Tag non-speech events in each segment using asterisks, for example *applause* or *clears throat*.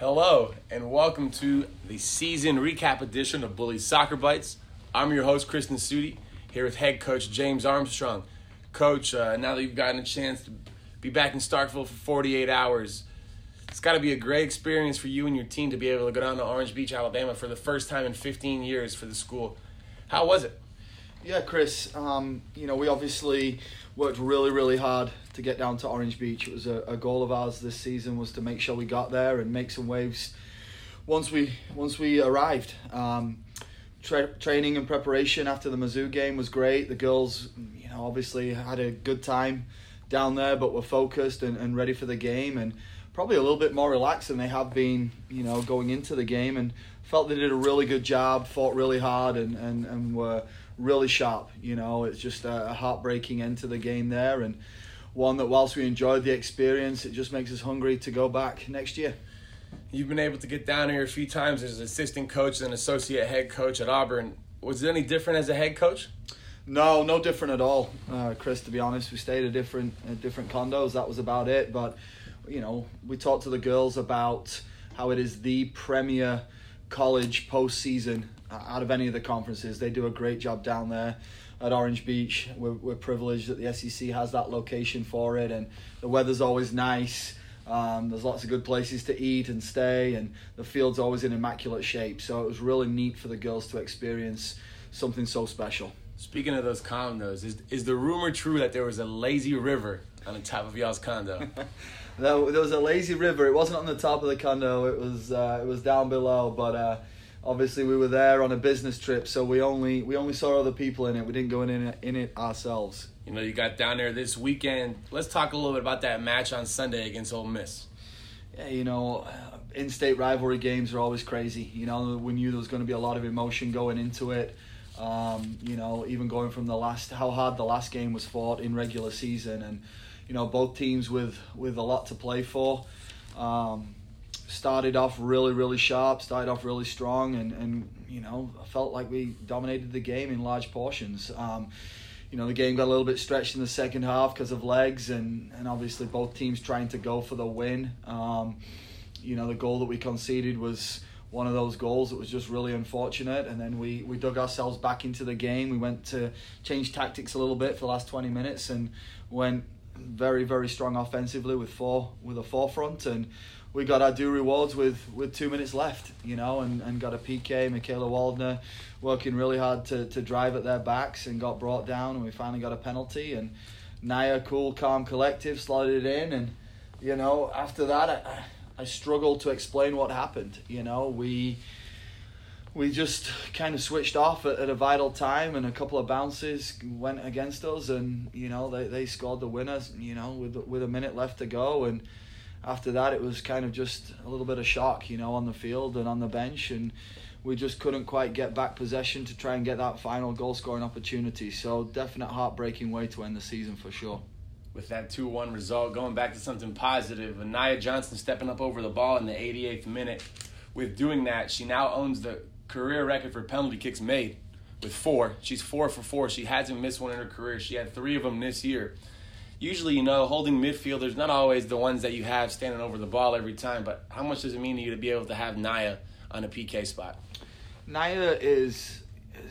Hello, and welcome to the season recap edition of Bully Soccer Bites. I'm your host, Kristen Sudi, here with head coach James Armstrong. Coach, uh, now that you've gotten a chance to be back in Starkville for 48 hours, it's got to be a great experience for you and your team to be able to go down to Orange Beach, Alabama for the first time in 15 years for the school. How was it? Yeah, Chris. Um, you know, we obviously worked really, really hard to get down to Orange Beach. It was a, a goal of ours this season was to make sure we got there and make some waves once we once we arrived. Um, tra- training and preparation after the Mizzou game was great. The girls, you know, obviously had a good time down there, but were focused and, and ready for the game and probably a little bit more relaxed than they have been, you know, going into the game and felt they did a really good job, fought really hard and, and, and were really sharp. You know, it's just a heartbreaking end to the game there, and one that whilst we enjoyed the experience, it just makes us hungry to go back next year. You've been able to get down here a few times as an assistant coach and associate head coach at Auburn. Was it any different as a head coach? No, no different at all, uh, Chris. To be honest, we stayed at different at different condos. That was about it. But you know, we talked to the girls about how it is the premier college postseason out of any of the conferences. They do a great job down there at Orange Beach. We're, we're privileged that the SEC has that location for it, and the weather's always nice. Um, there's lots of good places to eat and stay, and the field's always in immaculate shape. So it was really neat for the girls to experience something so special. Speaking of those condos, is, is the rumor true that there was a lazy river on the top of y'all's condo? *laughs* there was a lazy river. It wasn't on the top of the condo. It was uh, it was down below, but. Uh, obviously we were there on a business trip, so we only we only saw other people in it. We didn't go in it, in it ourselves. You know, you got down there this weekend. Let's talk a little bit about that match on Sunday against Ole Miss. Yeah, you know, in-state rivalry games are always crazy. You know, we knew there was going to be a lot of emotion going into it. Um, you know, even going from the last how hard the last game was fought in regular season, and you know both teams with with a lot to play for. Um, started off really, really sharp, started off really strong, and, and you know, I felt like we dominated the game in large portions. Um, you know, the game got a little bit stretched in the second half because of legs, and, and obviously both teams trying to go for the win. Um, you know, the goal that we conceded was one of those goals that was just really unfortunate. And then we, we dug ourselves back into the game. We went to change tactics a little bit for the last 20 minutes and went very, very strong offensively with four with a forefront and we got our due rewards with, with two minutes left, you know, and, and got a PK, Michaela Waldner working really hard to, to drive at their backs and got brought down and we finally got a penalty and Naya, cool, calm, collective, slotted it in and, you know, after that I, I struggled to explain what happened, you know, we we just kind of switched off at, at, a vital time and a couple of bounces went against us and you know they, they scored the winners you know with with a minute left to go and after that, it was kind of just a little bit of shock, you know, on the field and on the bench, and we just couldn't quite get back possession to try and get that final goal scoring opportunity. So, definite heartbreaking way to end the season for sure. With that 2 1 result, going back to something positive, Anaya Johnson stepping up over the ball in the 88th minute. With doing that, she now owns the career record for penalty kicks made with four. She's four for four. She hasn't missed one in her career. She had three of them this year usually, you know, holding midfielders, not always the ones that you have standing over the ball every time, but how much does it mean to you to be able to have Naya on a PK spot? Naya is,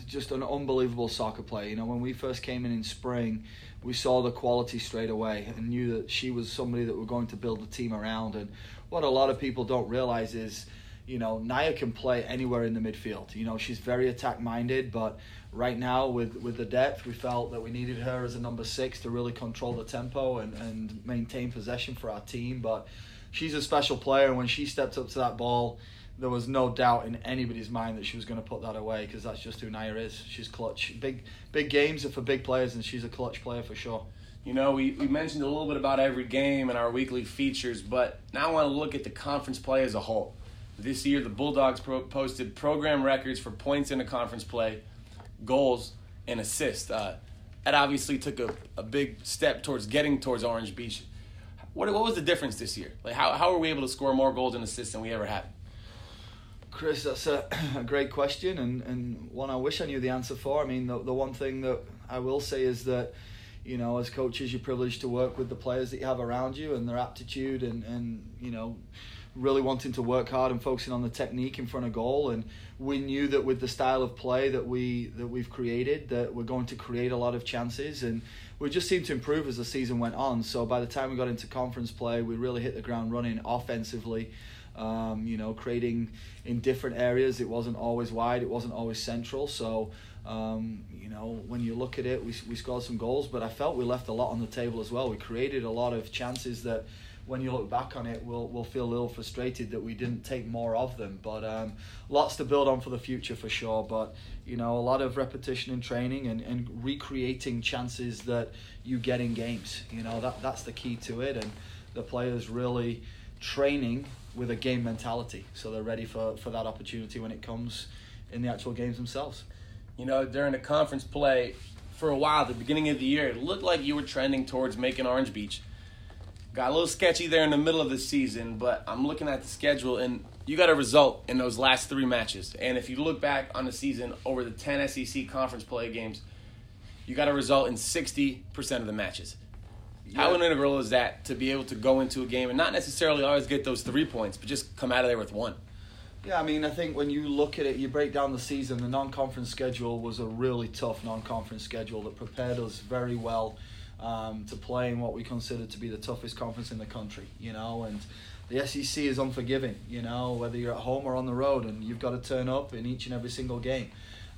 just an unbelievable soccer player. You know, when we first came in in spring, we saw the quality straight away and knew that she was somebody that we're going to build a team around. And what a lot of people don't realize is, you know, Naya can play anywhere in the midfield. You know, she's very attack minded, but right now with, with the depth, we felt that we needed her as a number six to really control the tempo and, and maintain possession for our team. But she's a special player, and when she stepped up to that ball, there was no doubt in anybody's mind that she was going to put that away because that's just who Naya is. She's clutch. Big big games are for big players, and she's a clutch player for sure. You know, we, we mentioned a little bit about every game in our weekly features, but now I want to look at the conference play as a whole. This year, the Bulldogs pro- posted program records for points in the conference play, goals and assists. Uh, that obviously took a, a big step towards getting towards Orange Beach. What, what was the difference this year? Like how, how were we able to score more goals and assists than we ever had? Chris, that's a, *clears throat* a great question and, and one I wish I knew the answer for. I mean, the, the one thing that I will say is that, you know, as coaches, you're privileged to work with the players that you have around you and their aptitude and, and you know, really wanting to work hard and focusing on the technique in front of goal. And we knew that with the style of play that we that we've created, that we're going to create a lot of chances. And we just seemed to improve as the season went on. So by the time we got into conference play, we really hit the ground running offensively. Um, you know, creating in different areas. It wasn't always wide. It wasn't always central. So um, you know, when you look at it, we, we scored some goals, but I felt we left a lot on the table as well. We created a lot of chances that, when you look back on it, we'll, we'll feel a little frustrated that we didn't take more of them. But um, lots to build on for the future for sure. But, you know, a lot of repetition in training and, and recreating chances that you get in games. You know, that, that's the key to it. And the players really training with a game mentality. So they're ready for, for that opportunity when it comes in the actual games themselves you know, during the conference play for a while, the beginning of the year, it looked like you were trending towards making Orange Beach. Got a little sketchy there in the middle of the season, but I'm looking at the schedule and you got a result in those last three matches. And if you look back on the season over the 10 SEC conference play games, you got a result in 60% of the matches. Yeah. How integral is that to be able to go into a game and not necessarily always get those three points, but just come out of there with one? Yeah, I mean, I think when you look at it, you break down the season, the non conference schedule was a really tough non conference schedule that prepared us very well um, to play in what we consider to be the toughest conference in the country, you know, and the SEC is unforgiving, you know, whether you're at home or on the road, and you've got to turn up in each and every single game.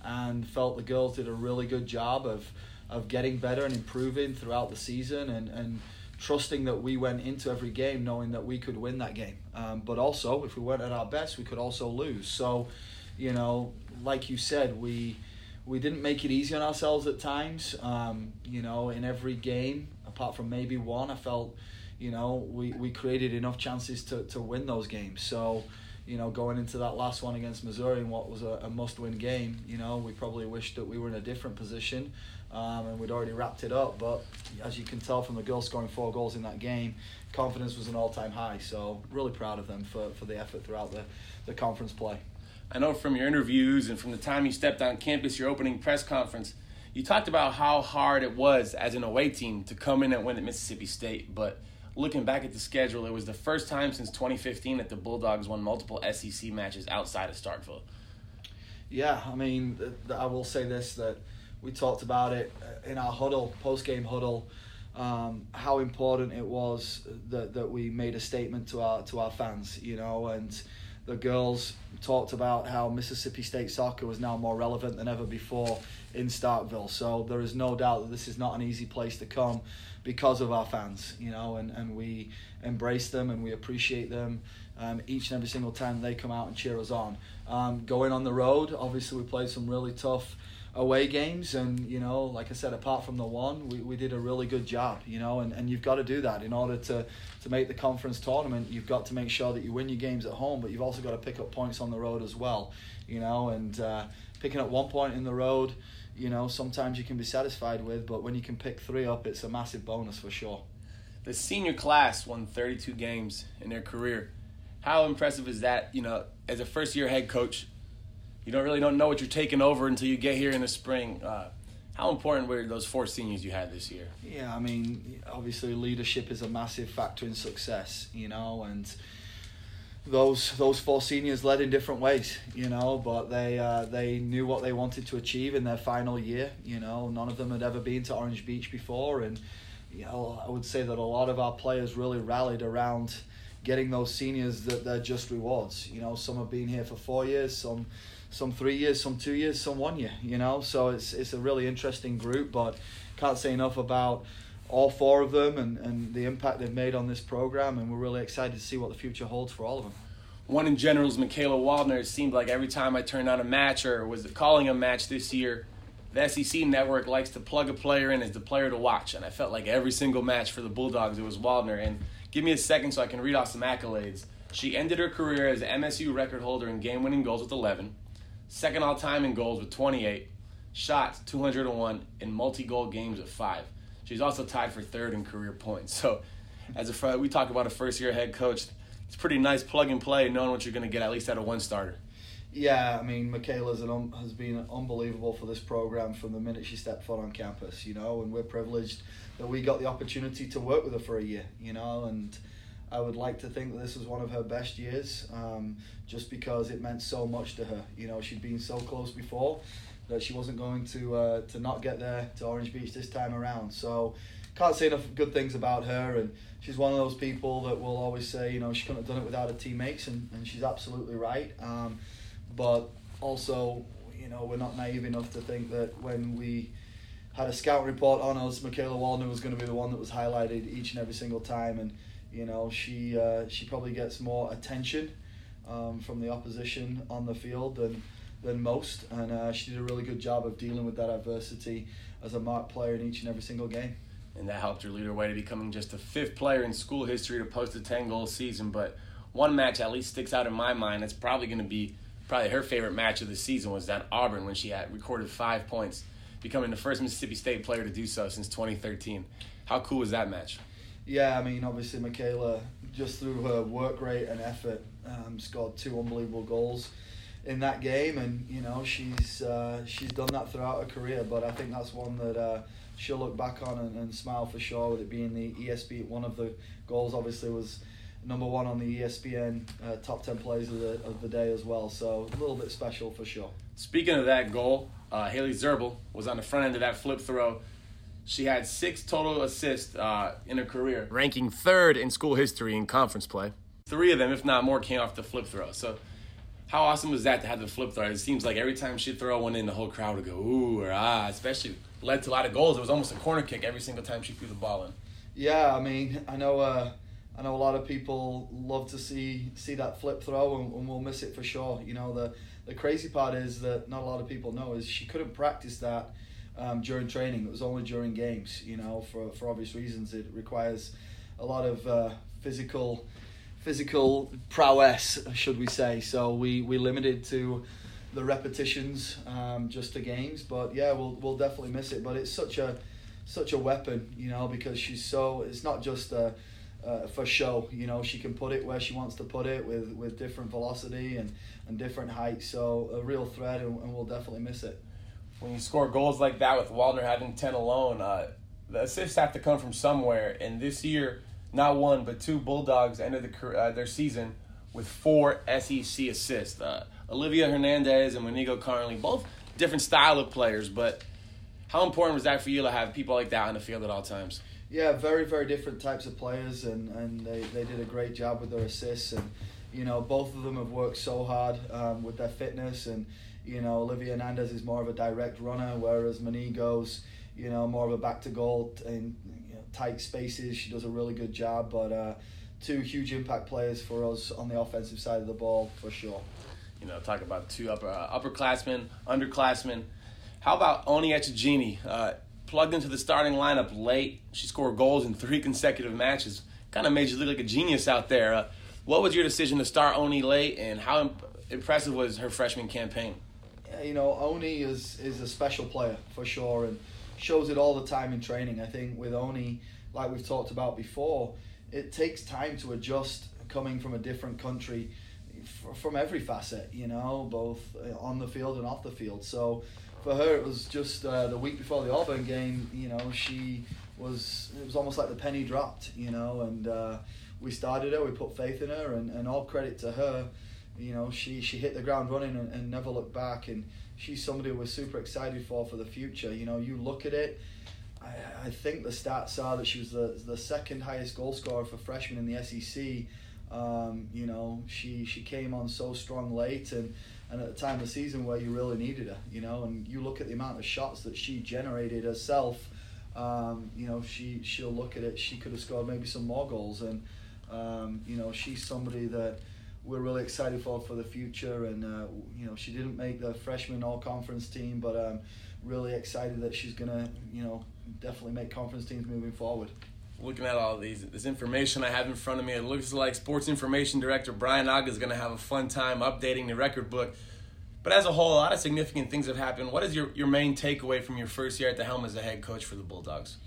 And felt the girls did a really good job of, of getting better and improving throughout the season and, and trusting that we went into every game knowing that we could win that game. Um, but also, if we weren't at our best, we could also lose. So, you know, like you said, we we didn't make it easy on ourselves at times. Um, you know, in every game, apart from maybe one, I felt, you know, we, we created enough chances to, to win those games. So, you know, going into that last one against Missouri in what was a, a must win game, you know, we probably wished that we were in a different position um, and we'd already wrapped it up. But as you can tell from the girls scoring four goals in that game, confidence was an all-time high. So really proud of them for, for the effort throughout the, the conference play. I know from your interviews and from the time you stepped on campus, your opening press conference, you talked about how hard it was as an away team to come in and win at Mississippi State. But looking back at the schedule, it was the first time since 2015 that the Bulldogs won multiple SEC matches outside of Starkville. Yeah, I mean, I will say this that – we talked about it in our huddle, post game huddle, um, how important it was that, that we made a statement to our to our fans, you know, and the girls talked about how Mississippi State soccer was now more relevant than ever before in Starkville. So there is no doubt that this is not an easy place to come because of our fans, you know, and, and we embrace them and we appreciate them um, each and every single time they come out and cheer us on. Um, going on the road, obviously we played some really tough away games. And you know like i said apart from the one we, we did a really good job you know and, and you've got to do that in order to to make the conference tournament. You've got to make sure that you win your games at home but you've also got to pick up points on the road as well you know and uh, picking up one point in the road you know sometimes you can be satisfied with but when you can pick three up it's a massive bonus for sure. The senior class won 32 games in their career. How impressive is that you know as a first year head coach you don't really don't know what you're taking over until you get here in the spring. Uh, how important were those four seniors you had this year? Yeah, I mean, obviously leadership is a massive factor in success, you know, and those those four seniors led in different ways, you know, but they uh, they knew what they wanted to achieve in their final year. You know, none of them had ever been to Orange Beach before, and you know, I would say that a lot of our players really rallied around getting those seniors that they're just rewards. You know, some have been here for four years, some some three years, some two years, some one year. You know, so it's it's a really interesting group, but can't say enough about all four of them and, and the impact they've made on this program, and we're really excited to see what the future holds for all of them. One in general is Michaela Waldner. It seemed like every time I turned on a match or was calling a match this year, the SEC network likes to plug a player in as the player to watch, and I felt like every single match for the Bulldogs it was Waldner. And give me a second so I can read off some accolades. She ended her career as MSU record holder in game-winning goals with 11 second all time in goals with 28, shots 201, in multi goal games with five. She's also tied for third in career points. *laughs* So, as a we talk about a first year head coach, it's pretty nice plug and play, knowing what you're going to get at least out of one starter. Yeah, I mean, Michaela's an um, has been unbelievable for this program from the minute she stepped foot on campus. You know, and we're privileged that we got the opportunity to work with her for a year. You know, and I would like to think that this was one of her best years, um, just because it meant so much to her. You know, she'd been so close before that she wasn't going to uh, to not get there to Orange Beach this time around. So can't say enough good things about her, and she's one of those people that will always say, you know, she couldn't have done it without her teammates, and, and she's absolutely right. Um, but also, you know, we're not naive enough to think that when we had a scout report on us, Michaela Waldner was going to be the one that was highlighted each and every single time, and you know, she uh, she probably gets more attention um, from the opposition on the field than than most, and uh, she did a really good job of dealing with that adversity as a marked player in each and every single game. And that helped her lead her way to becoming just the fifth player in school history to post a 10 goal season. But one match at least sticks out in my mind. That's probably going to be probably her favorite match of the season was that Auburn when she had recorded five points, becoming the first Mississippi State player to do so since 2013. How cool was that match? Yeah, I mean, obviously Michaela, just through her work rate and effort, um, scored two unbelievable goals in that game, and you know she's uh, she's done that throughout her career. But I think that's one that uh, she'll look back on and, and smile for sure. With it being the ESPN, one of the goals obviously was number one on the ESPN uh, top ten plays of the of the day as well. So a little bit special for sure. Speaking of that goal, uh, Haley Zerbel was on the front end of that flip throw. She had six total assists uh, in her career, ranking third in school history in conference play. Three of them, if not more, came off the flip throw. So how awesome was that to have the flip throw? It seems like every time she throw one in, the whole crowd would go ooh or ah. Especially led to a lot of goals. It was almost a corner kick every single time she threw the ball in. Yeah, I mean, I know, uh, I know a lot of people love to see see that flip throw, and, and, we'll miss it for sure. You know, the the crazy part is that not a lot of people know is she couldn't practice that um, during training. It was only during games. You know, for for obvious reasons, it requires a lot of uh, physical physical prowess, should we say? So we we limited to the repetitions um, just to games. But yeah, we'll we'll definitely miss it. But it's such a such a weapon, you know, because she's so. It's not just a, uh, for show. You know, she can put it where she wants to put it with with different velocity and and different heights. So a real threat, and, and we'll definitely miss it. When you score goals like that with Waldner having ten alone, uh, the assists have to come from somewhere. And this year not one but two Bulldogs ended the, uh, their season with four SEC assists. Uh, Olivia Hernandez and Monigo Karnley, both different style of players, but how important was that for you to have people like that on the field at all times? Yeah, very, very different types of players, and, and they, they did a great job with their assists. And, you know, both of them have worked so hard um, with their fitness. And, you know, Olivia Hernandez is more of a direct runner, whereas Monigo's, you know, more of a back to goal and tight spaces. She does a really good job, but uh, two huge impact players for us on the offensive side of the ball for sure. You know, talk about two upper uh, upperclassmen, underclassmen. How about Onyi Echegini? Uh, plugged into the starting lineup late. She scored goals in three consecutive matches. Kind of made you look like a genius out there. Uh, what was your decision to start Onyi late, and how imp- impressive was her freshman campaign? Yeah, you know, Onyi is is a special player for sure, and shows it all the time in training. I think with Onyi, like we've talked about before, it takes time to adjust coming from a different country from every facet, you know, both uh, on the field and off the field. So for her, it was just uh, the week before the Auburn game, you know, she was, it was almost like the penny dropped, you know, and uh, we started her, we put faith in her, and, and all credit to her. You know, she, she hit the ground running and, and never looked back. And she's somebody we're super excited for for the future. You know, you look at it. I, I think the stats are that she was the the second highest goal scorer for freshmen in the SEC. Um, you know, she she came on so strong late and and at the time of the season where you really needed her. You know, and you look at the amount of shots that she generated herself. Um, you know, she she'll look at it. She could have scored maybe some more goals, and um, you know, she's somebody that we're really excited for for the future. And uh, you know, she didn't make the freshman all conference team, but um, really excited that she's gonna you know definitely make conference teams moving forward. Looking at all these this information I have in front of me, it looks like Sports Information Director Brian Aga is to have a fun time updating the record book. But as a whole, a lot of significant things have happened. What is your, your main takeaway from your first year at the helm as a head coach for the Bulldogs?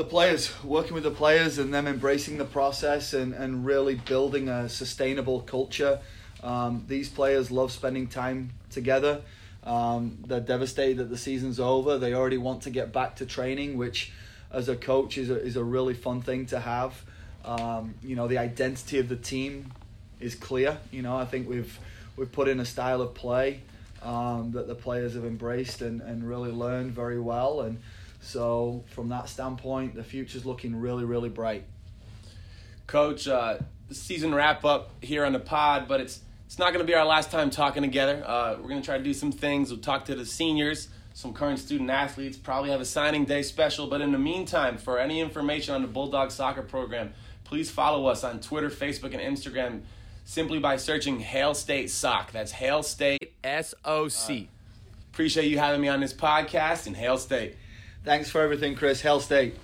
The players, working with the players and them embracing the process and, and really building a sustainable culture Um, these players love spending time together. Um, they're devastated that the season's over. They already want to get back to training, which, as a coach, is a, is a really fun thing to have. Um, you know, the identity of the team is clear. You know, I think we've we've put in a style of play um, that the players have embraced and, and really learned very well. And so, from that standpoint, the future's looking really, really bright. Coach, uh, season wrap up here on the pod, but it's it's not going to be our last time talking together. Uh, we're going to try to do some things. We'll talk to the seniors, some current student athletes, probably have a signing day special. But in the meantime, for any information on the Bulldog soccer program, please follow us on Twitter, Facebook, and Instagram simply by searching Hail State Soc. That's Hail State S O C. Appreciate you having me on this podcast and Hail State. Thanks for everything, Chris. Hail State.